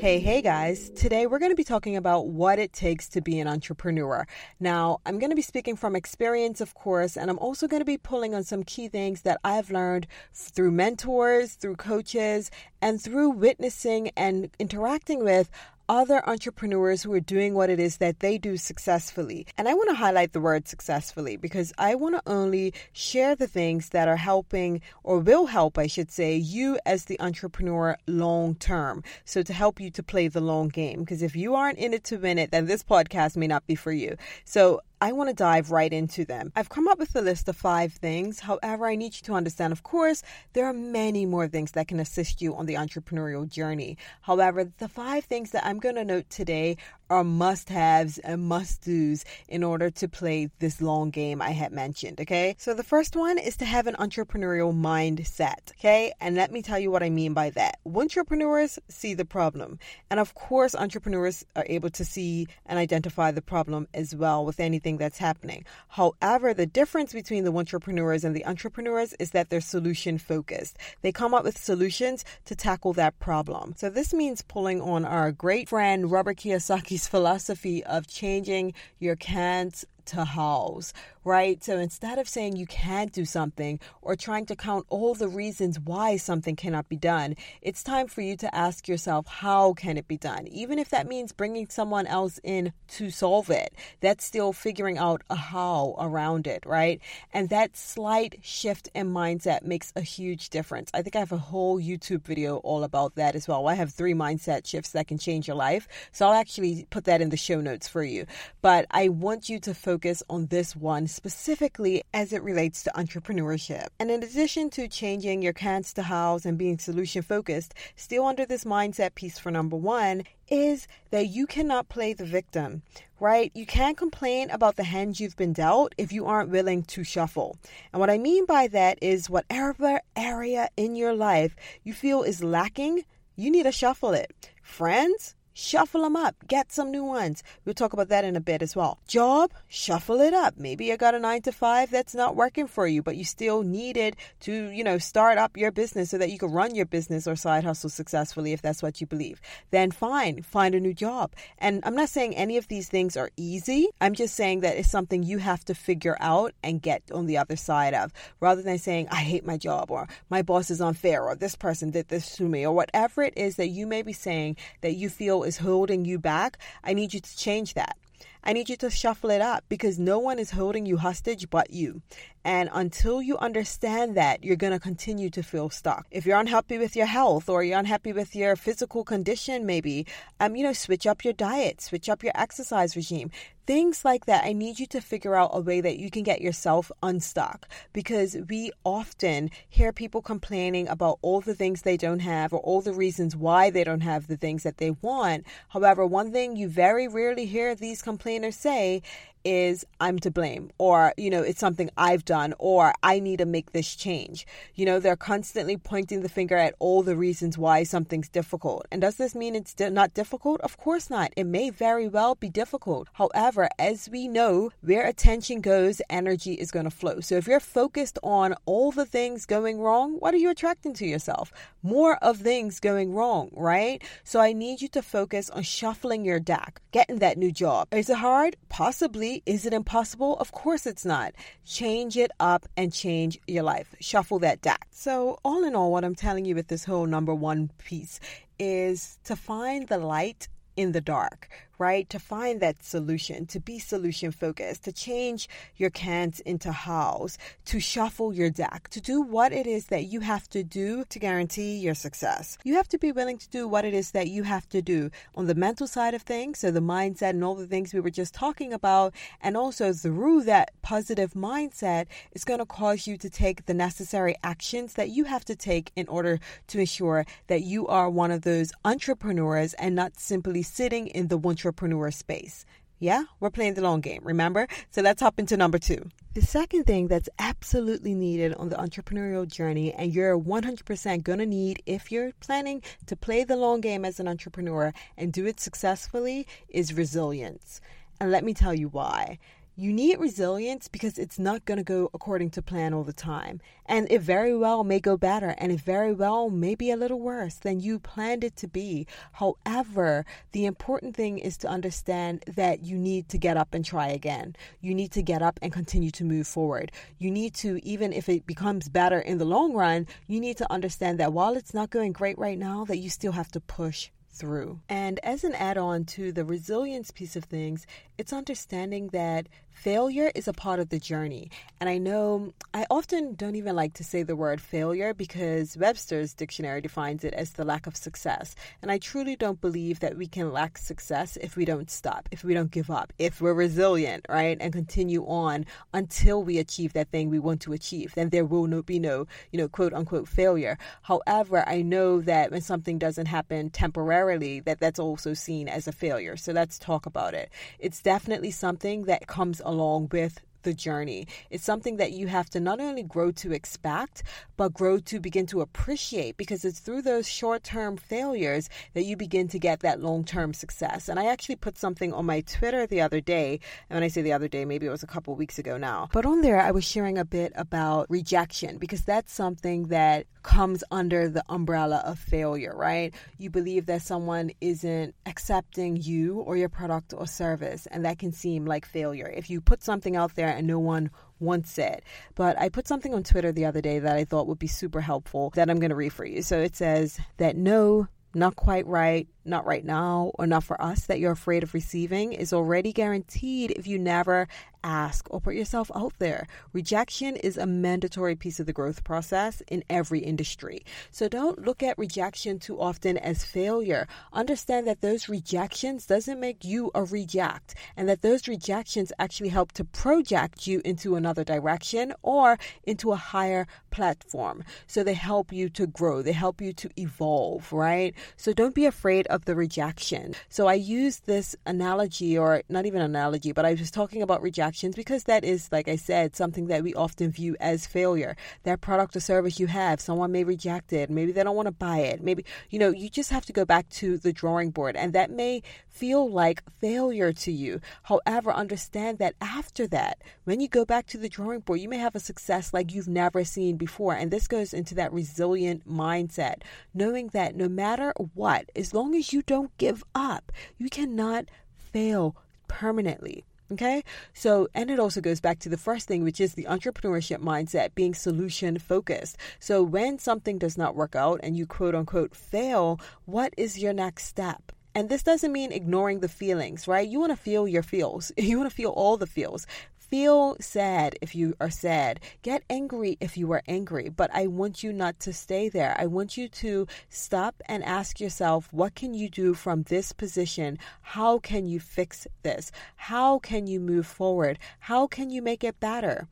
Hey, hey guys. Today we're going to be talking about what it takes to be an entrepreneur. Now, I'm going to be speaking from experience, of course, and I'm also going to be pulling on some key things that I've learned through mentors, through coaches, and through witnessing and interacting with other entrepreneurs who are doing what it is that they do successfully. And I want to highlight the word successfully because I want to only share the things that are helping or will help, I should say, you as the entrepreneur long term. So to help you to play the long game. Because if you aren't in it to win it, then this podcast may not be for you. So I want to dive right into them. I've come up with a list of five things. However, I need you to understand, of course, there are many more things that can assist you on the entrepreneurial journey. However, the five things that I'm going to note today are must haves and must do's in order to play this long game I had mentioned. Okay. So the first one is to have an entrepreneurial mindset. Okay. And let me tell you what I mean by that. Entrepreneurs see the problem. And of course, entrepreneurs are able to see and identify the problem as well with anything that's happening. However, the difference between the entrepreneurs and the entrepreneurs is that they're solution focused. They come up with solutions to tackle that problem. So this means pulling on our great friend Robert Kiyosaki's philosophy of changing your cans to hows, right? So instead of saying you can't do something or trying to count all the reasons why something cannot be done, it's time for you to ask yourself, how can it be done? Even if that means bringing someone else in to solve it, that's still figuring out a how around it, right? And that slight shift in mindset makes a huge difference. I think I have a whole YouTube video all about that as well. I have three mindset shifts that can change your life. So I'll actually put that in the show notes for you. But I want you to focus on this one specifically as it relates to entrepreneurship. And in addition to changing your cans to hows and being solution focused, still under this mindset piece for number one is that you cannot play the victim, right? You can't complain about the hands you've been dealt if you aren't willing to shuffle. And what I mean by that is whatever area in your life you feel is lacking, you need to shuffle it. Friends, Shuffle them up. Get some new ones. We'll talk about that in a bit as well. Job, shuffle it up. Maybe you got a nine to five that's not working for you, but you still needed to, you know, start up your business so that you can run your business or side hustle successfully if that's what you believe. Then fine, find a new job. And I'm not saying any of these things are easy. I'm just saying that it's something you have to figure out and get on the other side of rather than saying, I hate my job or my boss is unfair or this person did this to me or whatever it is that you may be saying that you feel is holding you back, I need you to change that. I need you to shuffle it up because no one is holding you hostage but you. And until you understand that, you're going to continue to feel stuck. If you're unhappy with your health or you're unhappy with your physical condition, maybe, um, you know, switch up your diet, switch up your exercise regime. Things like that. I need you to figure out a way that you can get yourself unstuck because we often hear people complaining about all the things they don't have or all the reasons why they don't have the things that they want. However, one thing you very rarely hear these complainers say is I'm to blame or, you know, it's something I've done or I need to make this change. You know, they're constantly pointing the finger at all the reasons why something's difficult. And does this mean it's not difficult? Of course not. It may very well be difficult. However, as we know, where attention goes, energy is going to flow. So if you're focused on all the things going wrong, what are you attracting to yourself? More of things going wrong, right? So I need you to focus on shuffling your deck, getting that new job. Is it hard? Possibly is it impossible? Of course it's not. Change it up and change your life. Shuffle that deck. So, all in all, what I'm telling you with this whole number one piece is to find the light in the dark, right? To find that solution, to be solution focused, to change your can'ts into hows, to shuffle your deck, to do what it is that you have to do to guarantee your success. You have to be willing to do what it is that you have to do on the mental side of things, so the mindset and all the things we were just talking about, and also through that positive mindset is going to cause you to take the necessary actions that you have to take in order to ensure that you are one of those entrepreneurs and not simply sitting in the entrepreneur space. Yeah, we're playing the long game, remember? So let's hop into number two. The second thing that's absolutely needed on the entrepreneurial journey, and you're 100% gonna need if you're planning to play the long game as an entrepreneur and do it successfully, is resilience. And let me tell you why. You need resilience because it's not going to go according to plan all the time. And it very well may go better and it very well may be a little worse than you planned it to be. However, the important thing is to understand that you need to get up and try again. You need to get up and continue to move forward. You need to, even if it becomes better in the long run, you need to understand that while it's not going great right now, that you still have to push through. And as an add on to the resilience piece of things, it's understanding that failure is a part of the journey. And I know I often don't even like to say the word failure because Webster's dictionary defines it as the lack of success. And I truly don't believe that we can lack success if we don't stop, if we don't give up, if we're resilient, right? And continue on until we achieve that thing we want to achieve. Then there will no, be no, you know, quote unquote failure. However, I know that when something doesn't happen temporarily, that that's also seen as a failure. So let's talk about it. It's definitely something that comes along with the journey. It's something that you have to not only grow to expect, but grow to begin to appreciate because it's through those short term failures that you begin to get that long term success. And I actually put something on my Twitter the other day. And when I say the other day, maybe it was a couple weeks ago now. But on there, I was sharing a bit about rejection because that's something that comes under the umbrella of failure, right? You believe that someone isn't accepting you or your product or service, and that can seem like failure. If you put something out there and no one wants it. But I put something on Twitter the other day that I thought would be super helpful that I'm going to read for you. So it says that no, not quite right, not right now, or not for us that you're afraid of receiving is already guaranteed if you never ask or put yourself out there. Rejection is a mandatory piece of the growth process in every industry. So don't look at rejection too often as failure. Understand that those rejections doesn't make you a reject and that those rejections actually help to project you into another direction or into a higher platform. So they help you to grow, they help you to evolve, right? So don't be afraid of the rejection. So I use this analogy or not even analogy, but I was talking about rejections because that is, like I said, something that we often view as failure. That product or service you have, someone may reject it. Maybe they don't want to buy it. Maybe, you know, you just have to go back to the drawing board. And that may feel like failure to you. However, understand that after that, when you go back to the drawing board, you may have a success like you've never seen before. And this goes into that resilient mindset, knowing that no matter what, as long as you don't give up, you cannot fail permanently. Okay. So, and it also goes back to the first thing, which is the entrepreneurship mindset being solution focused. So, when something does not work out and you quote unquote fail, what is your next step? And this doesn't mean ignoring the feelings, right? You want to feel your feels. You want to feel all the feels. Feel sad if you are sad. Get angry if you are angry. But I want you not to stay there. I want you to stop and ask yourself, what can you do from this position? How can you fix this? How can you move forward? How can you make it better?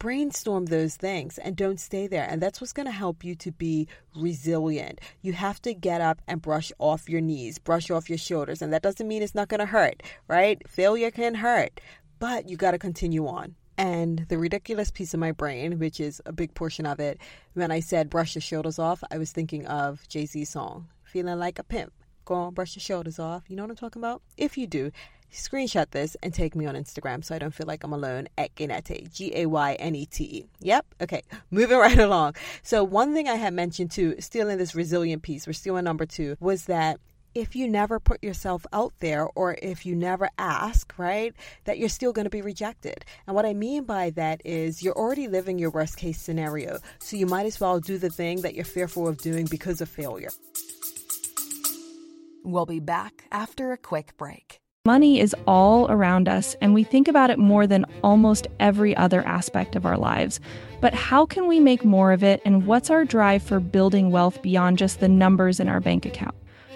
brainstorm those things and don't stay there. And that's what's going to help you to be resilient. You have to get up and brush off your knees, brush off your shoulders. And that doesn't mean it's not going to hurt, right? Failure can hurt, but you got to continue on. And the ridiculous piece of my brain, which is a big portion of it, when I said brush your shoulders off, I was thinking of Jay Z's song, Feeling Like a Pimp. Go on, brush your shoulders off. You know what I'm talking about? If you do, screenshot this and take me on Instagram so I don't feel like I'm alone at Gaynete, G A Y N E T E. Yep. Okay. Moving right along. So, one thing I had mentioned too, still in this resilient piece, we're still in number two, was that if you never put yourself out there or if you never ask, right, that you're still going to be rejected. And what I mean by that is you're already living your worst case scenario. So you might as well do the thing that you're fearful of doing because of failure. We'll be back after a quick break. Money is all around us, and we think about it more than almost every other aspect of our lives. But how can we make more of it, and what's our drive for building wealth beyond just the numbers in our bank account?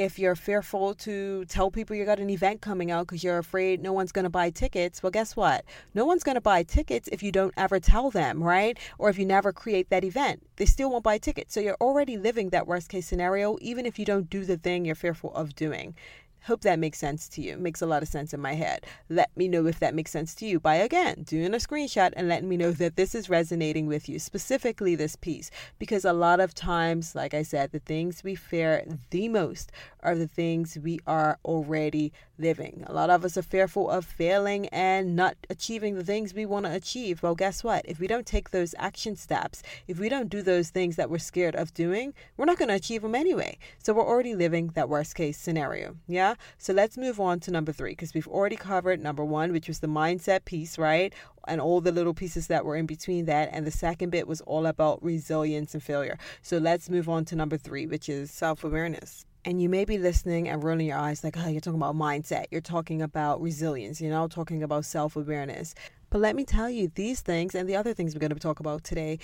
If you're fearful to tell people you got an event coming out because you're afraid no one's going to buy tickets, well, guess what? No one's going to buy tickets if you don't ever tell them, right? Or if you never create that event, they still won't buy tickets. So you're already living that worst case scenario, even if you don't do the thing you're fearful of doing. Hope that makes sense to you. Makes a lot of sense in my head. Let me know if that makes sense to you by again doing a screenshot and letting me know that this is resonating with you, specifically this piece. Because a lot of times, like I said, the things we fear the most are the things we are already living. A lot of us are fearful of failing and not achieving the things we want to achieve. Well, guess what? If we don't take those action steps, if we don't do those things that we're scared of doing, we're not going to achieve them anyway. So we're already living that worst case scenario. Yeah. So let's move on to number three because we've already covered number one, which was the mindset piece, right? And all the little pieces that were in between that. And the second bit was all about resilience and failure. So let's move on to number three, which is self awareness. And you may be listening and rolling your eyes like, oh, you're talking about mindset. You're talking about resilience, you know, talking about self awareness. But let me tell you, these things and the other things we're going to talk about today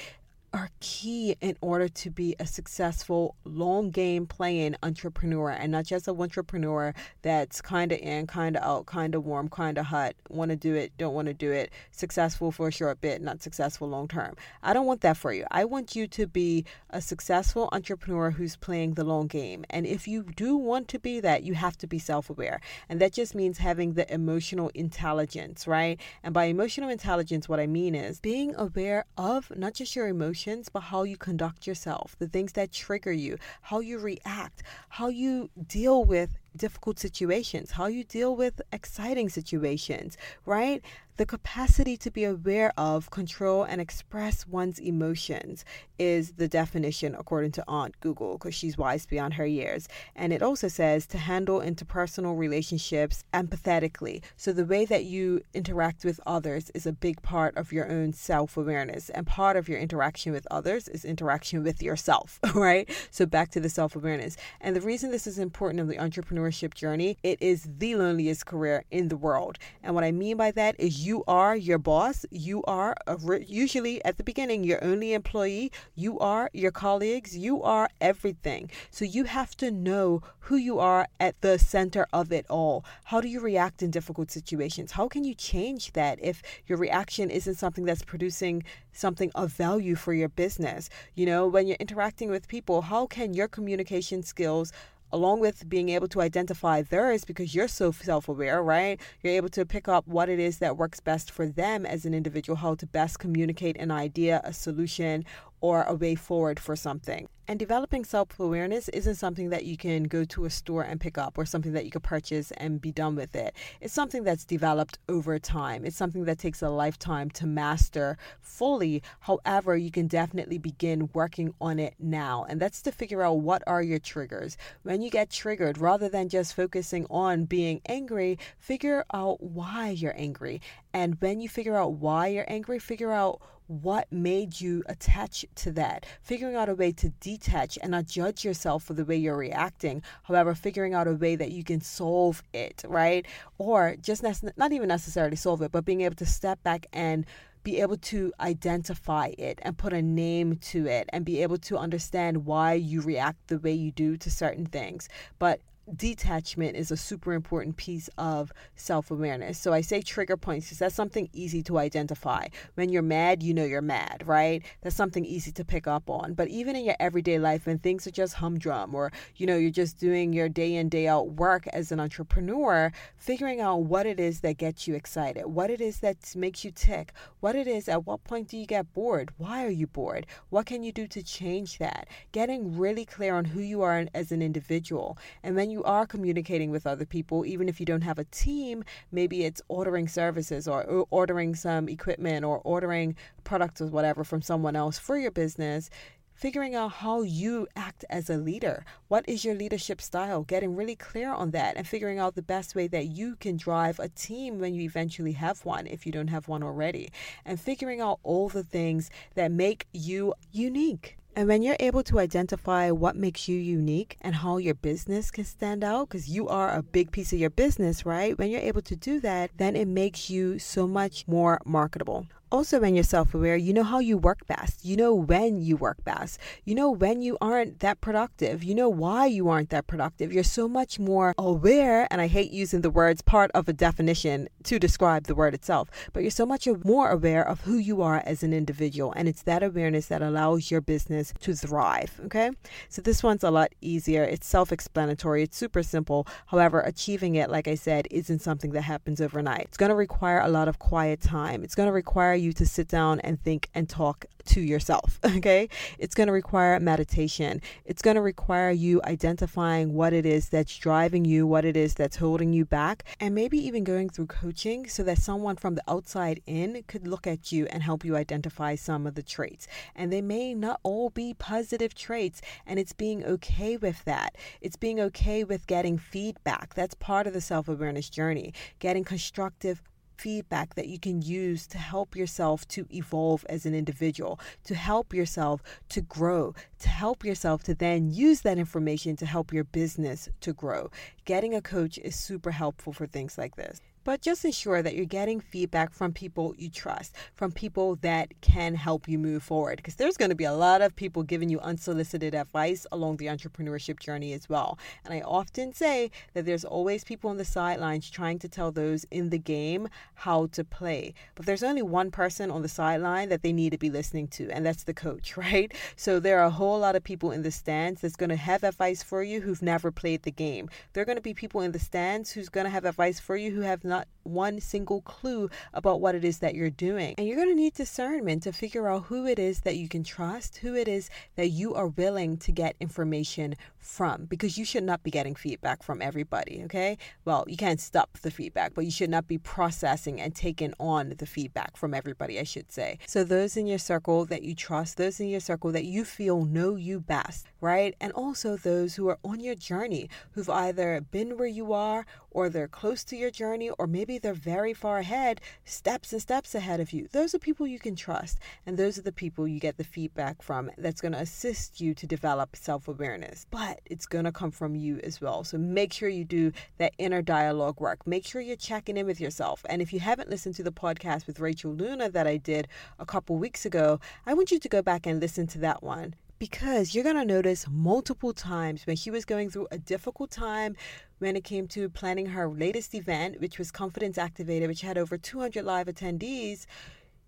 are key in order to be a successful long game playing entrepreneur and not just a entrepreneur that's kind of in, kind of out, kind of warm, kind of hot, want to do it, don't want to do it, successful for a short bit, not successful long term. I don't want that for you. I want you to be a successful entrepreneur who's playing the long game. And if you do want to be that, you have to be self aware. And that just means having the emotional intelligence, right? And by emotional intelligence, what I mean is being aware of not just your emotions emotions, but how you conduct yourself, the things that trigger you, how you react, how you deal with difficult situations, how you deal with exciting situations, right? The capacity to be aware of, control, and express one's emotions is the definition according to Aunt Google, because she's wise beyond her years. And it also says to handle interpersonal relationships empathetically. So the way that you interact with others is a big part of your own self awareness. And part of your interaction with others is interaction with yourself, right? So back to the self awareness. And the reason this is important in the entrepreneurship journey, it is the loneliest career in the world. And what I mean by that is you are your boss. You are a, usually at the beginning your only employee. You are your colleagues. You are everything. So you have to know who you are at the center of it all. How do you react in difficult situations? How can you change that if your reaction isn't something that's producing something of value for your business? You know, when you're interacting with people, how can your communication skills along with being able to identify theirs because you're so self aware, right? You're able to pick up what it is that works best for them as an individual, how to best communicate an idea, a solution, or a way forward for something. And developing self awareness isn't something that you can go to a store and pick up or something that you could purchase and be done with it. It's something that's developed over time. It's something that takes a lifetime to master fully. However, you can definitely begin working on it now. And that's to figure out what are your triggers. When you get triggered, rather than just focusing on being angry, figure out why you're angry. And when you figure out why you're angry, figure out what made you attach to that? Figuring out a way to detach and not judge yourself for the way you're reacting however figuring out a way that you can solve it right? Or just ne- not even necessarily solve it but being able to step back and be able to identify it and put a name to it and be able to understand why you react the way you do to certain things. But detachment is a super important piece of self awareness. So I say trigger points because that's something easy to identify. When you're mad, you know you're mad, right? That's something easy to pick up on. But even in your everyday life, when things are just humdrum or, you know, you're just doing your day in, day out work as an entrepreneur, figuring out what it is that gets you excited, what it is that makes you tick, what it is, at what point do you get bored? Why are you bored? What can you do to change that? Getting really clear on who you are as an individual. And when you you are communicating with other people, even if you don't have a team, maybe it's ordering services or ordering some equipment or ordering products or whatever from someone else for your business figuring out how you act as a leader. What is your leadership style? Getting really clear on that and figuring out the best way that you can drive a team when you eventually have one, if you don't have one already. And figuring out all the things that make you unique And when you're able to identify what makes you unique and how your business can stand out, because you are a big piece of your business, right? When you're able to do that, then it makes you so much more marketable. Also, when you're self aware, you know how you work best. You know when you work best. You know when you aren't that productive. You know why you aren't that productive. You're so much more aware, and I hate using the words part of a definition to describe the word itself, but you're so much more aware of who you are as an individual. And it's that awareness that allows your business to thrive. Okay. So this one's a lot easier. It's self explanatory, it's super simple. However, achieving it, like I said, isn't something that happens overnight. It's going to require a lot of quiet time. It's going to require you to sit down and think and talk to yourself. Okay. It's going to require meditation. It's going to require you identifying what it is that's driving you, what it is that's holding you back, and maybe even going through coaching so that someone from the outside in could look at you and help you identify some of the traits. And they may not all be positive traits, and it's being okay with that. It's being okay with getting feedback. That's part of the self awareness journey, getting constructive feedback that you can use to help yourself to evolve as an individual, to help yourself to grow, to help yourself to then use that information to help your business to grow. Getting a coach is super helpful for things like this. But just ensure that you're getting feedback from people you trust, from people that can help you move forward. Because there's going to be a lot of people giving you unsolicited advice along the entrepreneurship journey as well. And I often say that there's always people on the sidelines trying to tell those in the game how to play. But there's only one person on the sideline that they need to be listening to, and that's the coach, right? So there are a whole lot of people in the stands that's going to have advice for you who've never played the game. There are going to be people in the stands who's going to have advice for you who have not not one single clue about what it is that you're doing. And you're going to need discernment to figure out who it is that you can trust, who it is that you are willing to get information from, because you should not be getting feedback from everybody, okay? Well, you can't stop the feedback, but you should not be processing and taking on the feedback from everybody, I should say. So, those in your circle that you trust, those in your circle that you feel know you best, right? And also those who are on your journey, who've either been where you are or they're close to your journey or maybe they're very far ahead, steps and steps ahead of you. Those are people you can trust, and those are the people you get the feedback from that's going to assist you to develop self awareness. But it's going to come from you as well. So make sure you do that inner dialogue work. Make sure you're checking in with yourself. And if you haven't listened to the podcast with Rachel Luna that I did a couple weeks ago, I want you to go back and listen to that one because you're going to notice multiple times when she was going through a difficult time when it came to planning her latest event, which was Confidence Activated, which had over 200 live attendees.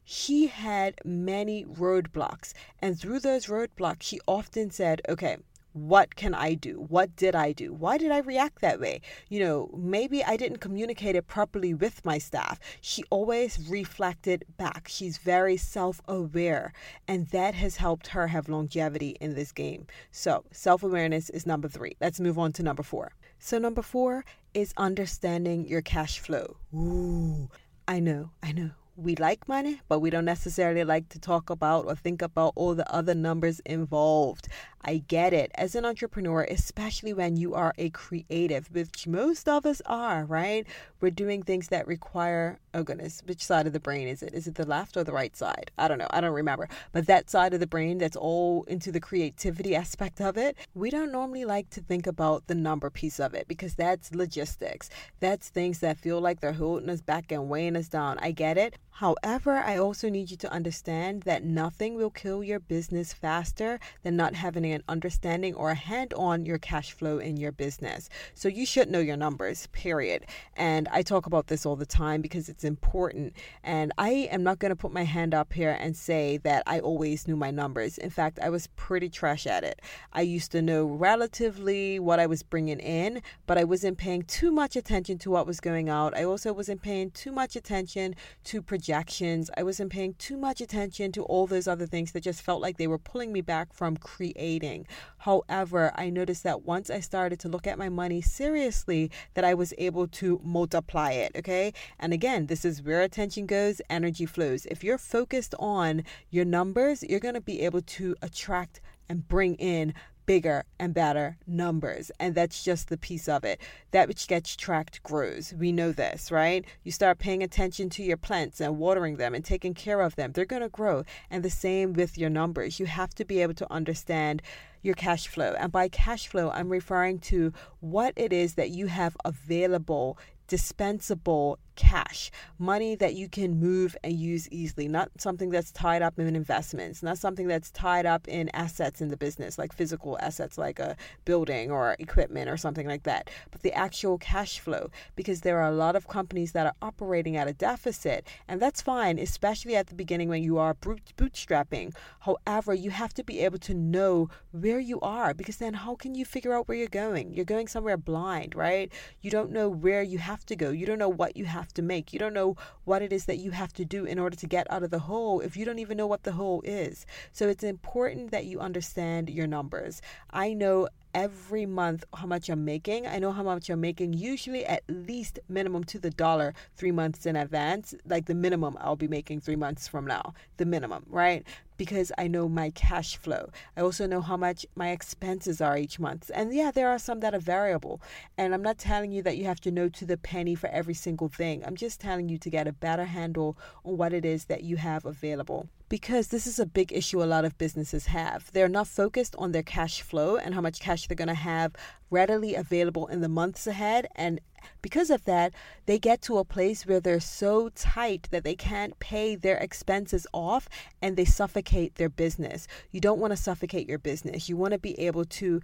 She had many roadblocks. And through those roadblocks, she often said, okay, what can I do? What did I do? Why did I react that way? You know, maybe I didn't communicate it properly with my staff. She always reflected back. She's very self aware, and that has helped her have longevity in this game. So, self awareness is number three. Let's move on to number four. So, number four is understanding your cash flow. Ooh, I know, I know we like money, but we don't necessarily like to talk about or think about all the other numbers involved. I get it. As an entrepreneur, especially when you are a creative, which most of us are, right? We're doing things that require, oh goodness, which side of the brain is it? Is it the left or the right side? I don't know. I don't remember. But that side of the brain that's all into the creativity aspect of it, we don't normally like to think about the number piece of it because that's logistics. That's things that feel like they're holding us back and weighing us down. I get it. However, I also need you to understand that nothing will kill your business faster than not having an understanding or a hand on your cash flow in your business. So you should know your numbers, period. And I talk about this all the time because it's important. And I am not going to put my hand up here and say that I always knew my numbers. In fact, I was pretty trash at it. I used to know relatively what I was bringing in, but I wasn't paying too much attention to what was going out. I also wasn't paying too much attention to projections. I wasn't paying too much attention to all those other things that just felt like they were pulling me back from creating. However, I noticed that once I started to look at my money seriously, that I was able to multiply it, okay? And again, this is where attention goes, energy flows. If you're focused on your numbers, you're going to be able to attract and bring in bigger and better numbers. And that's just the piece of it. That which gets tracked grows. We know this, right? You start paying attention to your plants and watering them and taking care of them, they're going to grow. And the same with your numbers. You have to be able to understand your cash flow. And by cash flow, I'm referring to what it is that you have available dispensable cash, money that you can move and use easily, not something that's tied up in investments, not something that's tied up in assets in the business, like physical assets like a building or equipment or something like that, but the actual cash flow, because there are a lot of companies that are operating at a deficit, and that's fine, especially at the beginning when you are bootstrapping. However, you have to be able to know where you are, because then how can you figure out where you're going? You're going somewhere blind, right? You don't know where you have to go, you don't know what you have have to make. You don't know what it is that you have to do in order to get out of the hole if you don't even know what the hole is. So it's important that you understand your numbers. I know every month how much I'm making. I know how much I'm making, usually at least minimum to the dollar three months in advance. Like the minimum I'll be making three months from now, the minimum, right? Because I know my cash flow. I also know how much my expenses are each month. And yeah, there are some that are variable. And I'm not telling you that you have to know to the penny for every single thing. I'm just telling you to get a better handle on what it is that you have available because this is a big issue a lot of businesses have. They're not focused on their cash flow and how much cash they're going to have readily available in the months ahead. And because of that, they get to a place where they're so tight that they can't pay their expenses off and they suffocate their business. You don't want to suffocate your business. You want to be able to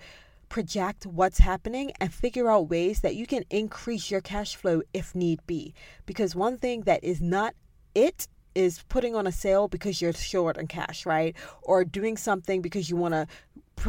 project what's happening and figure out ways that you can increase your cash flow if need be. Because one thing that is not it is putting on a sale because you're short on cash, right? Or doing something because you want to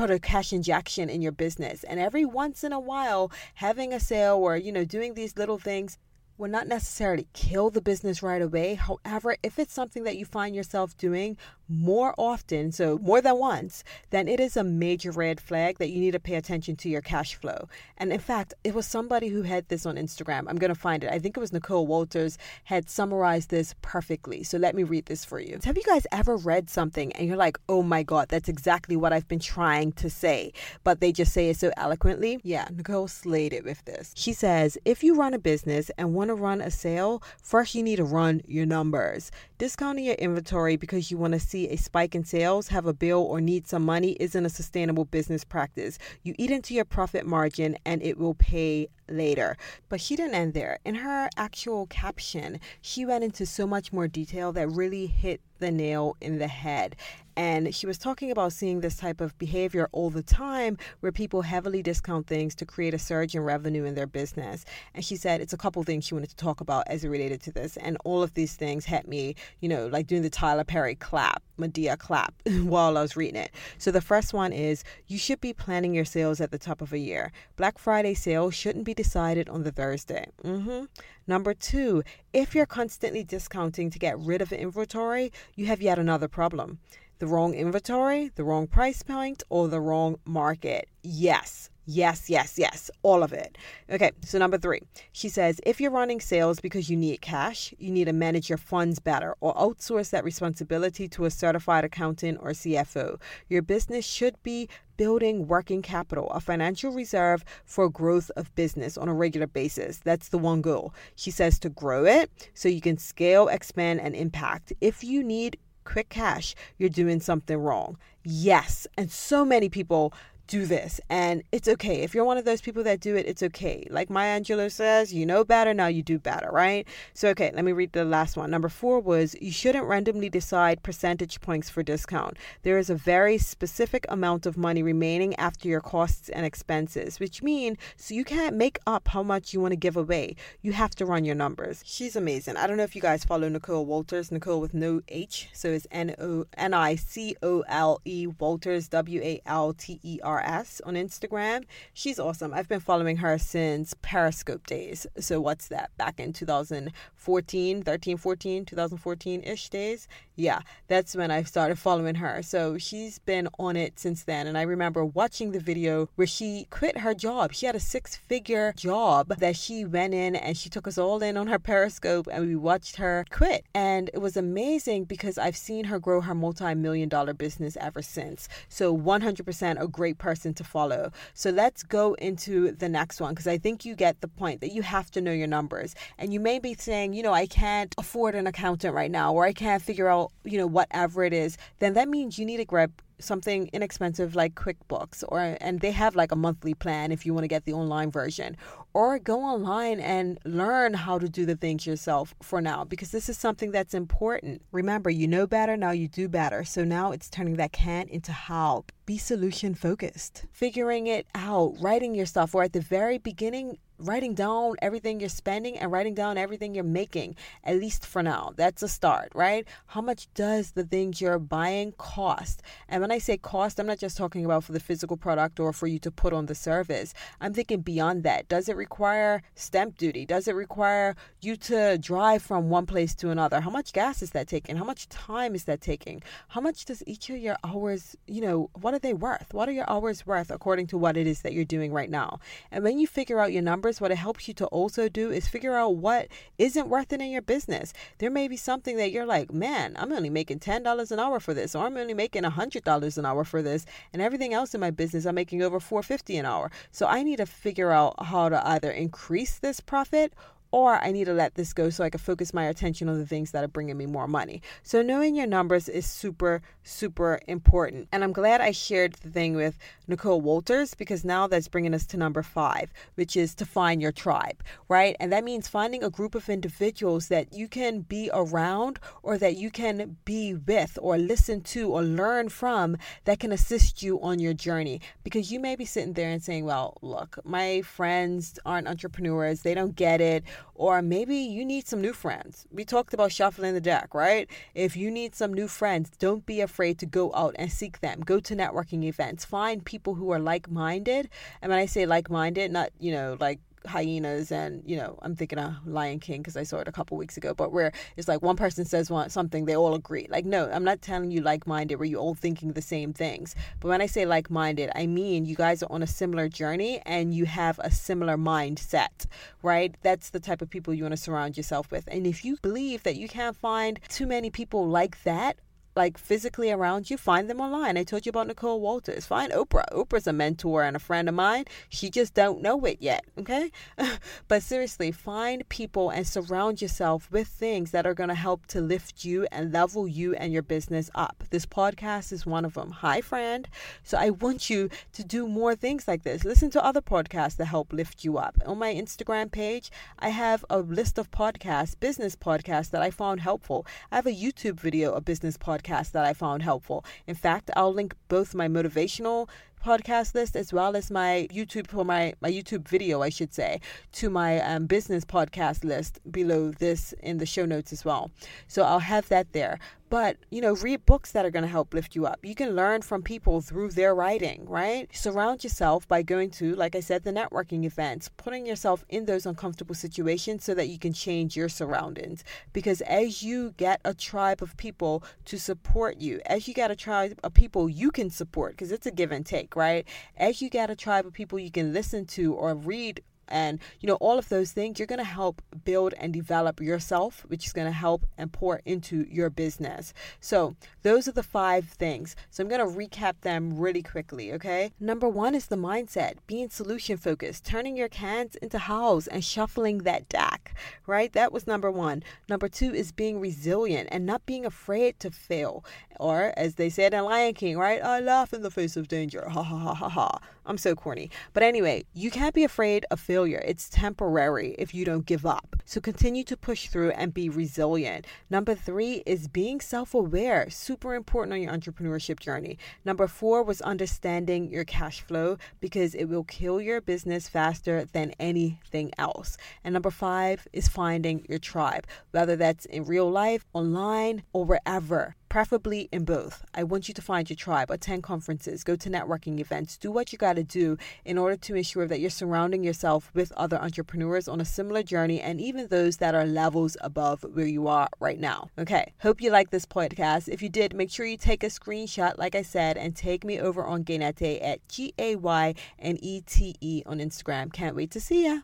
a cash injection in your business. And every once in a while, having a sale or, you know, doing these little things will not necessarily kill the business right away. However, if it's something that you find yourself doing more often, so more than once, then it is a major red flag that you need to pay attention to your cash flow. And in fact, it was somebody who had this on Instagram. I'm going to find it. I think it was Nicole Walters had summarized this perfectly. So let me read this for you. Have you guys ever read something and you're like, oh my God, that's exactly what I've been trying to say, but they just say it so eloquently? Yeah, Nicole slayed it with this. She says, if you run a business and want to run a sale, first you need to run your numbers. Discounting your inventory because you want to see see a spike in sales, have a bill, or need some money isn't a sustainable business practice. You eat into your profit margin and it will pay later. But she didn't end there. In her actual caption, she went into so much more detail that really hit the nail in the head. And she was talking about seeing this type of behavior all the time where people heavily discount things to create a surge in revenue in their business. And she said it's a couple things she wanted to talk about as it related to this. And all of these things hit me, you know, like doing the Tyler Perry clap, Madea clap while I was reading it. So the first one is you should be planning your sales at the top of a year. Black Friday sales shouldn't be decided on the Thursday. Mm-hmm. Number two, if you're constantly discounting to get rid of inventory, you have yet another problem. The wrong inventory, the wrong price point, or the wrong market. Yes, Yes, yes, yes, all of it. Okay, so number three, she says if you're running sales because you need cash, you need to manage your funds better or outsource that responsibility to a certified accountant or CFO. Your business should be building working capital, a financial reserve for growth of business on a regular basis. That's the one goal. She says to grow it so you can scale, expand, and impact. If you need quick cash, you're doing something wrong. Yes, and so many people do this and it's okay. If you're one of those people that do it it's okay. Like maya angelou says you know better now you do better right? So okay let me read the last one. Number four was you shouldn't randomly decide percentage points for discount. There is a very specific amount of money remaining after your costs and expenses which mean so you can't make up how much you want to give away. You have to run your numbers. She's amazing. I don't know if you guys follow nicole walters nicole with no h so it's n-o n-i-c-o-l-e walters w-a-l-t-e-r RS on Instagram. She's awesome. I've been following her since Periscope days. So, what's that? Back in 2014, 13, 14, 2014 ish days. Yeah, that's when I started following her. So, she's been on it since then. And I remember watching the video where she quit her job. She had a six figure job that she went in and she took us all in on her Periscope and we watched her quit. And it was amazing because I've seen her grow her multi million dollar business ever since. So, 100% a great person to follow. So let's go into the next one because I think you get the point that you have to know your numbers. And you may be saying, you know, I can't afford an accountant right now, or I can't figure out, you know, whatever it is. Then that means you need to grab something inexpensive like QuickBooks or and they have like a monthly plan if you want to get the online version or go online and learn how to do the things yourself for now because this is something that's important. Remember, you know better now you do better. So now it's turning that can into how. Be solution focused. Figuring it out, writing your stuff or at the very beginning writing down everything you're spending and writing down everything you're making, at least for now. That's a start, right? How much does the things you're buying cost? And when I say cost, I'm not just talking about for the physical product or for you to put on the service. I'm thinking beyond that. Does it require stamp duty? Does it require you to drive from one place to another? How much gas is that taking? How much time is that taking? How much does each of your hours, you know, what are they worth? What are your hours worth according to what it is that you're doing right now? And when you figure out your numbers, what it helps you to also do is figure out what isn't worth it in your business. There may be something that you're like, man, I'm only making $10 an hour for this, or I'm only making $100 an hour for this, and everything else in my business, I'm making over 450 an hour. So I need to figure out how to either increase this profit or I need to let this go so I can focus my attention on the things that are bringing me more money. So, knowing your numbers is super, super important. And I'm glad I shared the thing with Nicole Walters because now that's bringing us to number five, which is to find your tribe, right? And that means finding a group of individuals that you can be around or that you can be with or listen to or learn from that can assist you on your journey. Because you may be sitting there and saying, well, look, my friends aren't entrepreneurs, they don't get it or maybe you need some new friends. We talked about shuffling the deck, right? If you need some new friends, don't be afraid to go out and seek them. Go to networking events. Find people who are like minded. And when I say like minded, not, you know, like hyenas and you know i'm thinking of lion king because i saw it a couple weeks ago but where it's like one person says one, something they all agree. Like no i'm not telling you like-minded where you're all thinking the same things. But when i say like-minded i mean you guys are on a similar journey and you have a similar mindset right? That's the type of people you want to surround yourself with. And if you believe that you can't find too many people like that like physically around you, find them online. I told you about Nicole Walters. Find Oprah. Oprah's a mentor and a friend of mine. She just don't know it yet, okay? but seriously, find people and surround yourself with things that are going to help to lift you and level you and your business up. This podcast is one of them. Hi, friend. So I want you to do more things like this. Listen to other podcasts that help lift you up. On my Instagram page, I have a list of podcasts, business podcasts that I found helpful. I have a YouTube video, a business podcast that I found helpful. In fact, I'll link both my motivational podcast list as well as my YouTube for my, my YouTube video, I should say, to my um, business podcast list below this in the show notes as well. So I'll have that there. But, you know, read books that are going to help lift you up. You can learn from people through their writing, right? Surround yourself by going to, like I said, the networking events, putting yourself in those uncomfortable situations so that you can change your surroundings. Because as you get a tribe of people to support you, as you get a tribe of people you can support, because it's a give and take, right? As you get a tribe of people you can listen to or read and you know all of those things you're going to help build and develop yourself which is going to help and pour into your business. So those are the five things. So i'm going to recap them really quickly okay? Number one is the mindset being solution focused turning your cans into hows and shuffling that deck right? That was number one. Number two is being resilient and not being afraid to fail or as they said in lion king right? I laugh in the face of danger. Ha ha ha ha ha. I'm so corny. But anyway you can't be afraid of failure failure. It's temporary if you don't give up. So continue to push through and be resilient. Number three is being self aware, super important on your entrepreneurship journey. Number four was understanding your cash flow because it will kill your business faster than anything else. And number five is finding your tribe, whether that's in real life, online, or wherever preferably in both. I want you to find your tribe, attend conferences, go to networking events, do what you got to do in order to ensure that you're surrounding yourself with other entrepreneurs on a similar journey and even those that are levels above where you are right now. Okay, hope you like this podcast. If you did, make sure you take a screenshot, like I said, and take me over on Gaynete at G A Y N E T E on Instagram. Can't wait to see ya.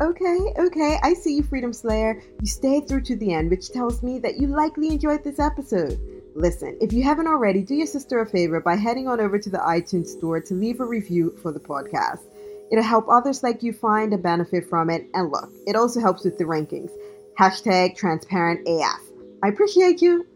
Okay, okay, I see you, Freedom Slayer. You stayed through to the end, which tells me that you likely enjoyed this episode. Listen, if you haven't already, do your sister a favor by heading on over to the iTunes store to leave a review for the podcast. It'll help others like you find a benefit from it. And look, it also helps with the rankings. Hashtag transparent AF. I appreciate you.